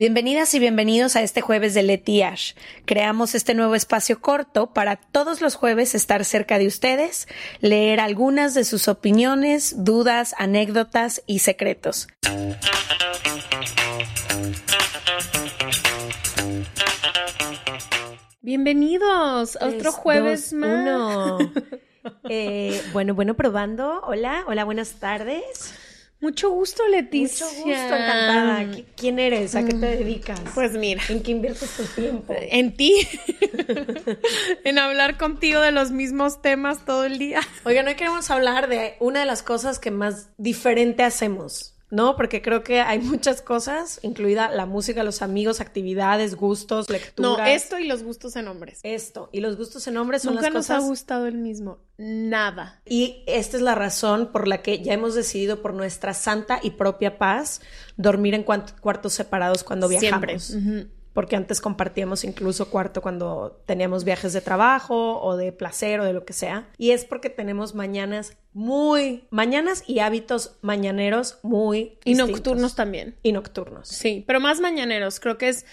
Bienvenidas y bienvenidos a este jueves de Leti Ash. Creamos este nuevo espacio corto para todos los jueves estar cerca de ustedes, leer algunas de sus opiniones, dudas, anécdotas y secretos. Bienvenidos a otro jueves dos, más. uno. Eh, bueno, bueno, probando. Hola, hola, buenas tardes. Mucho gusto, Leticia. Mucho gusto, encantada. ¿Qui- ¿Quién eres? ¿A qué te dedicas? Pues mira, ¿En qué inviertes tu tiempo? en ti, en hablar contigo de los mismos temas todo el día. Oigan, hoy queremos hablar de una de las cosas que más diferente hacemos, ¿no? Porque creo que hay muchas cosas, incluida la música, los amigos, actividades, gustos, lecturas. No, esto y los gustos en hombres. Esto. Y los gustos en hombres son Nunca las nos cosas... ha gustado el mismo. Nada. Y esta es la razón por la que ya hemos decidido por nuestra santa y propia paz dormir en cuartos separados cuando viajamos. Siempre. Porque antes compartíamos incluso cuarto cuando teníamos viajes de trabajo o de placer o de lo que sea. Y es porque tenemos mañanas muy, mañanas y hábitos mañaneros muy Y distintos. nocturnos también. Y nocturnos. Sí, pero más mañaneros. Creo que es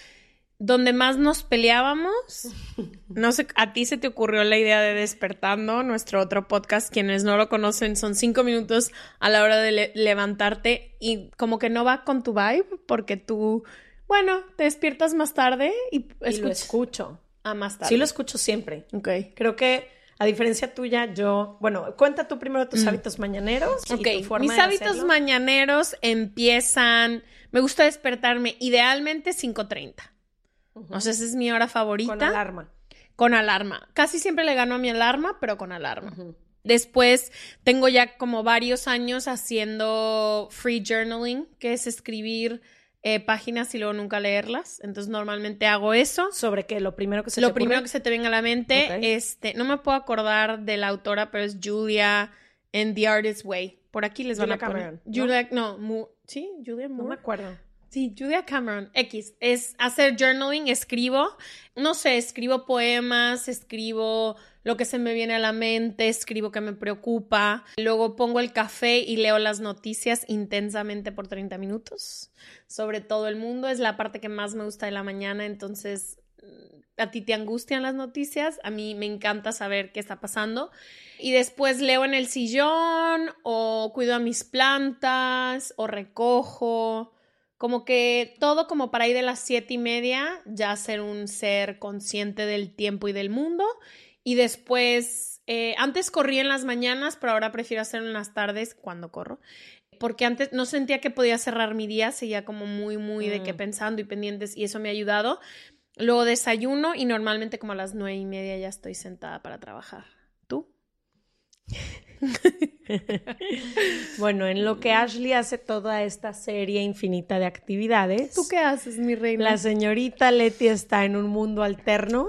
donde más nos peleábamos. No sé, a ti se te ocurrió la idea de Despertando, nuestro otro podcast. Quienes no lo conocen, son cinco minutos a la hora de le- levantarte y como que no va con tu vibe porque tú, bueno, te despiertas más tarde y, Y lo escucho. a más tarde. Sí lo escucho siempre. Ok. Creo que a diferencia tuya, yo, bueno, cuenta tú primero tus hábitos mañaneros. y Mm. Ok, tu forma mis de hábitos hacerlo. mañaneros empiezan. Me gusta despertarme idealmente 5:30. O sea, esa es mi hora favorita. Con alarma. Con alarma. Casi siempre le gano a mi alarma, pero con alarma. Después tengo ya como varios años haciendo free journaling, que es escribir eh, páginas y luego nunca leerlas. Entonces normalmente hago eso. Sobre que lo primero que se Lo te primero ocurre. que se te venga a la mente, este, no me puedo acordar de la autora, pero es Julia en The Artist's Way. Por aquí les van Julia a poner. Cameron, ¿no? Julia, no, Mu- sí, Julia No me Moore. acuerdo. Sí, Julia Cameron, X. Es hacer journaling, escribo, no sé, escribo poemas, escribo lo que se me viene a la mente, escribo que me preocupa. Luego pongo el café y leo las noticias intensamente por 30 minutos sobre todo el mundo. Es la parte que más me gusta de la mañana, entonces mm, a ti te angustian las noticias, a mí me encanta saber qué está pasando. Y después leo en el sillón o cuido a mis plantas o recojo. Como que todo como para ir de las siete y media, ya ser un ser consciente del tiempo y del mundo. Y después, eh, antes corría en las mañanas, pero ahora prefiero hacerlo en las tardes cuando corro. Porque antes no sentía que podía cerrar mi día, seguía como muy, muy de que Mm. pensando y pendientes y eso me ha ayudado. Luego desayuno y normalmente como a las nueve y media ya estoy sentada para trabajar. ¿Tú? Bueno, en lo que Ashley hace toda esta serie infinita de actividades, ¿Tú qué haces, mi reina? la señorita Leti está en un mundo alterno,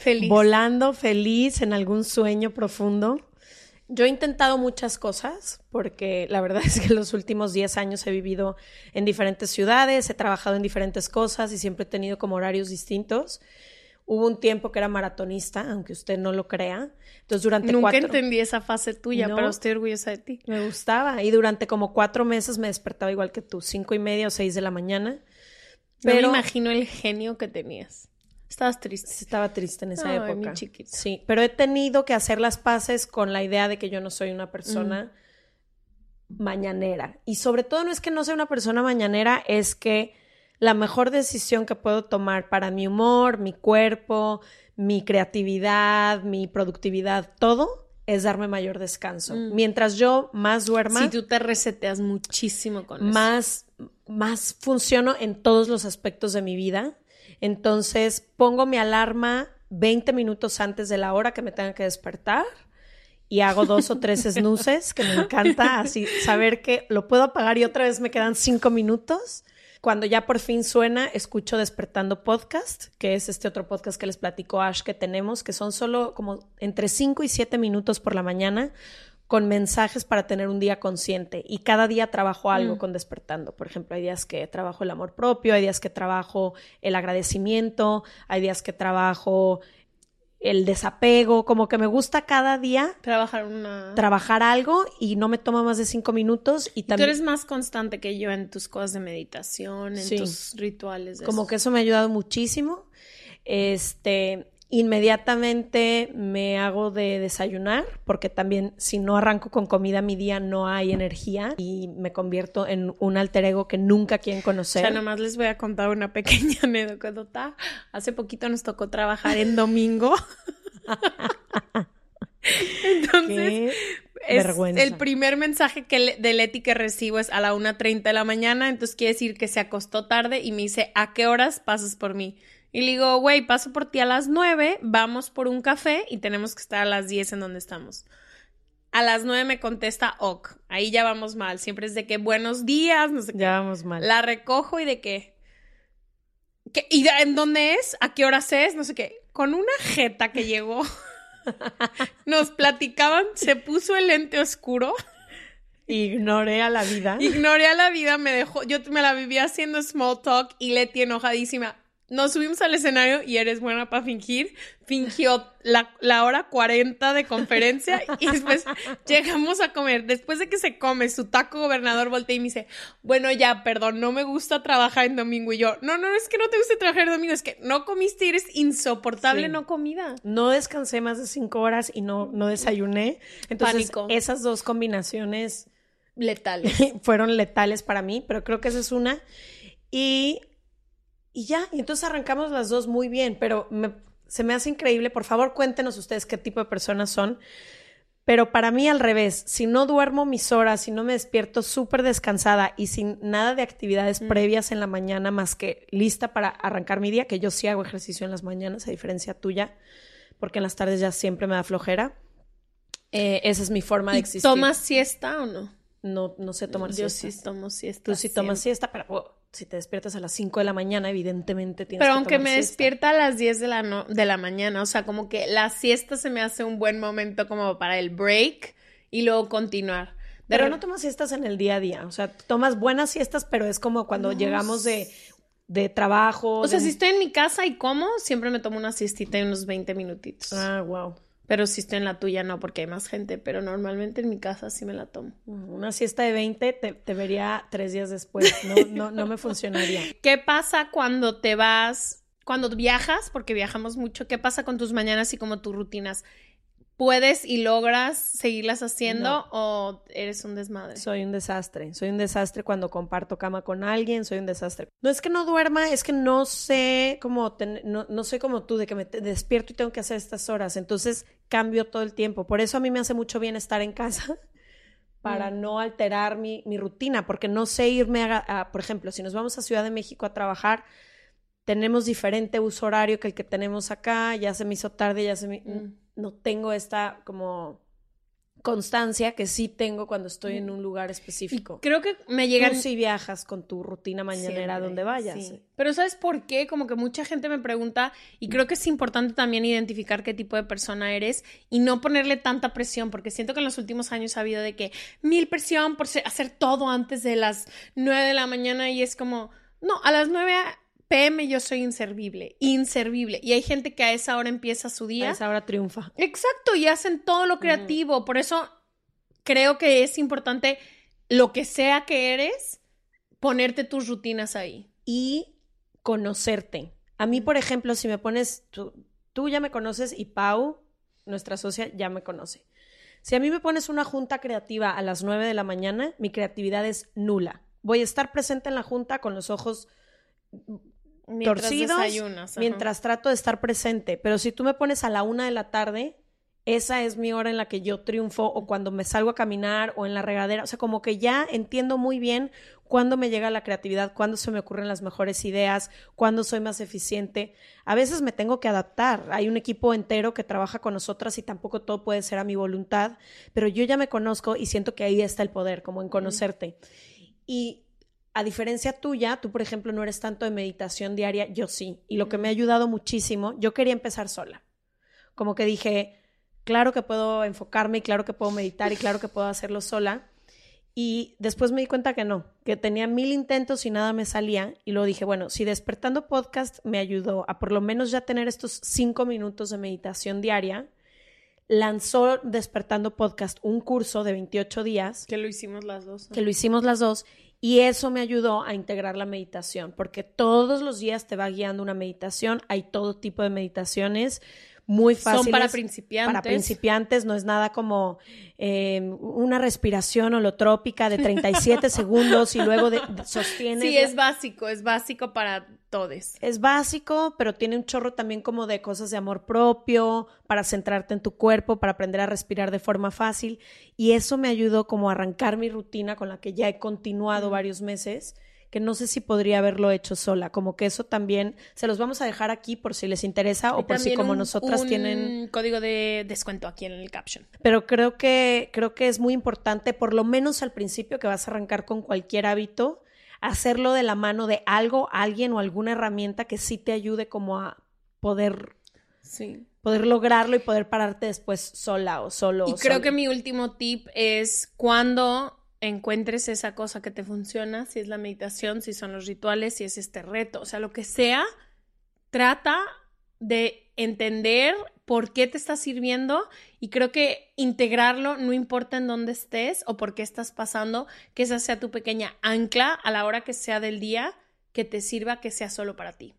Feliz. volando feliz en algún sueño profundo. Yo he intentado muchas cosas porque la verdad es que los últimos 10 años he vivido en diferentes ciudades, he trabajado en diferentes cosas y siempre he tenido como horarios distintos. Hubo un tiempo que era maratonista, aunque usted no lo crea. Entonces, durante Nunca cuatro... entendí esa fase tuya, No. pero estoy orgullosa de ti. Me gustaba. Y durante como cuatro meses me despertaba igual que tú, cinco y media o seis de la mañana. Pero Pero me imagino el genio que tenías. Estabas triste. estaba triste en esa Ay, época. mi chiquita. Sí, pero he tenido que hacer las paces con la idea de que yo no soy una persona mañanera. Y sobre todo no es que no sea una persona mañanera, es que la mejor decisión que puedo tomar para mi humor, mi cuerpo, mi creatividad, mi productividad, todo es darme mayor descanso. Mm. Mientras yo más duerma, Si tú te reseteas muchísimo con eso. más, más funciono en todos los aspectos de mi vida. Entonces pongo mi alarma 20 minutos antes de la hora que me tenga que despertar y hago dos o tres snuses que me encanta, así saber que lo puedo apagar y otra vez me quedan cinco minutos. Cuando ya por fin suena, escucho Despertando Podcast, que es este otro podcast que les platico Ash que tenemos, que son solo como entre 5 y 7 minutos por la mañana con mensajes para tener un día consciente. Y cada día trabajo algo Mm. con Despertando. Por ejemplo, hay días que trabajo el amor propio, hay días que trabajo el agradecimiento, hay días que trabajo el desapego, como que me gusta cada día trabajar una... trabajar algo y no me toma más de cinco minutos y también... Tú eres más constante que yo en tus cosas de meditación, en tus rituales. como que eso me ha ayudado muchísimo. Este, Inmediatamente me hago de desayunar, porque también si no arranco con comida mi día no hay energía y me convierto en un alter ego que nunca quieren conocer. O sea, nomás les voy a contar una pequeña anécdota. Hace poquito nos tocó trabajar en domingo. Entonces, es el primer mensaje que de Leti que recibo es a la 1.30 de la mañana, entonces quiere decir que se acostó tarde y me dice, ¿a qué horas pasas por mí? Y le digo, güey, paso por ti a las 9, vamos por un café y tenemos que estar a las 10 en donde estamos. A las 9 me contesta Ok. Ahí ya vamos mal. Siempre es de que buenos días, no sé qué. Ya vamos mal. La recojo y de qué. ¿Qué? ¿Y en dónde es? ¿A qué horas es? No sé qué. Con una jeta que llegó. Nos platicaban, se puso el lente oscuro. Ignoré a la vida. Ignoré a la vida, me dejó, yo me la vivía haciendo small talk y Leti enojadísima nos subimos al escenario y eres buena para fingir. Fingió la, hora 40 de conferencia y después llegamos a comer. Después de que se come su taco gobernador, voltea y me dice, bueno, ya, perdón, no me gusta trabajar en domingo. Y yo, no, no, es que no te guste trabajar en domingo, es que no comiste y eres insoportable no comida. No descansé más de cinco horas y no, no desayuné. Entonces, esas dos combinaciones letales fueron letales para mí, pero creo que esa es una. Y y ya, y entonces arrancamos las dos muy bien, pero se me hace increíble. Por favor, cuéntenos ustedes qué tipo de personas son. Pero para mí al revés, si no duermo mis horas, si no me despierto súper descansada y sin nada de actividades mm. previas en la mañana más que lista para arrancar mi día, que yo sí hago ejercicio en las mañanas, a diferencia tuya, porque en las tardes ya siempre me da flojera. Eh, esa es mi forma de existir. ¿Tomas siesta o no? No, no sé tomar siesta. Yo sí tomo siesta. Tú sí tomas siesta, pero oh, si te despiertas a las 5 de la mañana, evidentemente tienes Pero aunque me despierta a las 10 de la, de la mañana, o sea, como que la siesta se me hace un buen momento como para el break y luego continuar. pero no tomas siestas en el día a día, o sea, tomas buenas siestas, pero es como cuando llegamos de, de trabajo. O sea, si estoy en mi casa y como, siempre me tomo una siestita de unos 20 minutitos. Ah, wow. Pero si estoy en la tuya, no, porque hay más gente. Pero normalmente en mi casa sí me la tomo. Una siesta de 20 te, vería tres días después. No, no, no me funcionaría. ¿Qué pasa cuando te vas, cuando viajas? Porque viajamos mucho. ¿Qué pasa con tus mañanas y como tus rutinas? Puedes y logras seguirlas haciendo o eres un desmadre? Soy un desastre. Soy un desastre cuando comparto cama con alguien, soy un desastre. No es que no duerma, es que no sé cómo, no, no soy como tú, de que me despierto y tengo que hacer estas horas. Entonces cambio todo el tiempo. Por eso a mí me hace mucho bien estar en casa. para mm. no alterar mi, mi, rutina, porque no sé irme a, por ejemplo, si nos vamos a Ciudad de México a trabajar, tenemos diferente uso horario que el que tenemos acá, ya se me hizo tarde, ya se me... Mm no tengo esta como constancia que sí tengo cuando estoy en un lugar específico. creo que me llegan... Tú sí viajas con tu rutina mañanera a donde vayas. Pero ¿sabes por qué? Como que mucha gente me pregunta y creo que es importante también identificar qué tipo de persona eres y no ponerle tanta presión, porque siento que en los últimos años ha habido de que mil presión por hacer todo antes de las nueve de la mañana y es como, no, a las nueve PM yo soy inservible, inservible. Y hay gente que a esa hora empieza su día. A esa hora triunfa. Exacto, y hacen todo lo creativo. Por eso creo que es importante, lo que sea que eres, ponerte tus rutinas ahí. Y conocerte. A mí, por ejemplo, si me pones, tú, tú ya me conoces y Pau, nuestra socia, ya me conoce. Si a mí me pones una junta creativa a las 9 de la mañana, mi creatividad es nula. Voy a estar presente en la junta con los ojos mientras torcidos mientras trato de estar presente. Pero si tú me pones a la una de la tarde, esa es mi hora en la que yo triunfo o cuando me salgo a caminar o en la regadera. O sea, como que ya entiendo muy bien cuándo me llega la creatividad, cuándo se me ocurren las mejores ideas, cuándo soy más eficiente. A veces me tengo que adaptar. Hay un equipo entero que trabaja con nosotras y tampoco todo puede ser a mi voluntad, pero yo ya me conozco y siento que ahí está el poder, como en conocerte. Y a diferencia tuya, tú, por ejemplo, no eres tanto de meditación diaria, yo sí. Y lo que me ha ayudado muchísimo, yo quería empezar sola. Como que dije, claro que puedo enfocarme y claro que puedo meditar y claro que puedo hacerlo sola. Y después me di cuenta que no, que tenía mil intentos y nada me salía. Y luego dije, bueno, si despertando podcast me ayudó a por lo menos ya tener estos cinco minutos de meditación diaria, lanzó Despertando Podcast un curso de 28 días. Que lo hicimos las dos. Que lo hicimos las dos. Y eso me ayudó a integrar la meditación, porque todos los días te va guiando una meditación. Hay todo tipo de meditaciones muy fáciles. Son para principiantes. Para principiantes, no es nada como eh, una respiración holotrópica de 37 segundos y luego de, sostienes. Sí, es básico, es básico para todos. Es básico, pero tiene un chorro también como de cosas de amor propio, para centrarte en tu cuerpo, para aprender a respirar de forma fácil. Y eso me ayudó como a arrancar mi rutina con la que ya he continuado varios meses que no sé si podría haberlo hecho sola, como que eso también se los vamos a dejar aquí por si les interesa o por si como nosotras un tienen código de descuento aquí en el caption. Pero creo que creo que es muy importante por lo menos al principio que vas a arrancar con cualquier hábito, hacerlo de la mano de algo, alguien o alguna herramienta que sí te ayude como a poder sí poder lograrlo y poder pararte después sola o solo. Y creo que mi último tip es cuando encuentres esa cosa que te funciona, si es la meditación, si son los rituales, si es este reto, o sea, lo que sea, trata de entender por qué te está sirviendo y creo que integrarlo no importa en dónde estés o por qué estás pasando, que esa sea tu pequeña ancla a la hora que sea del día que te sirva, que sea solo para ti.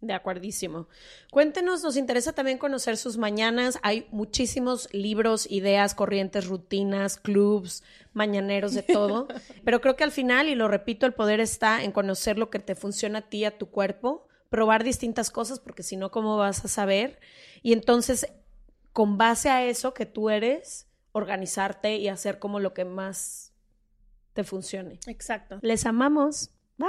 De acuerdísimo. Cuéntenos, nos interesa también conocer sus mañanas. Hay muchísimos libros, ideas, corrientes, rutinas, clubs, mañaneros, de todo. Pero creo que al final, y lo repito, el poder está en conocer lo que te funciona a ti, a tu cuerpo, probar distintas cosas, porque si no, ¿cómo vas a saber? Y entonces, con base a eso que tú eres, organizarte y hacer como lo que más te funcione. Exacto. Les amamos. Bye.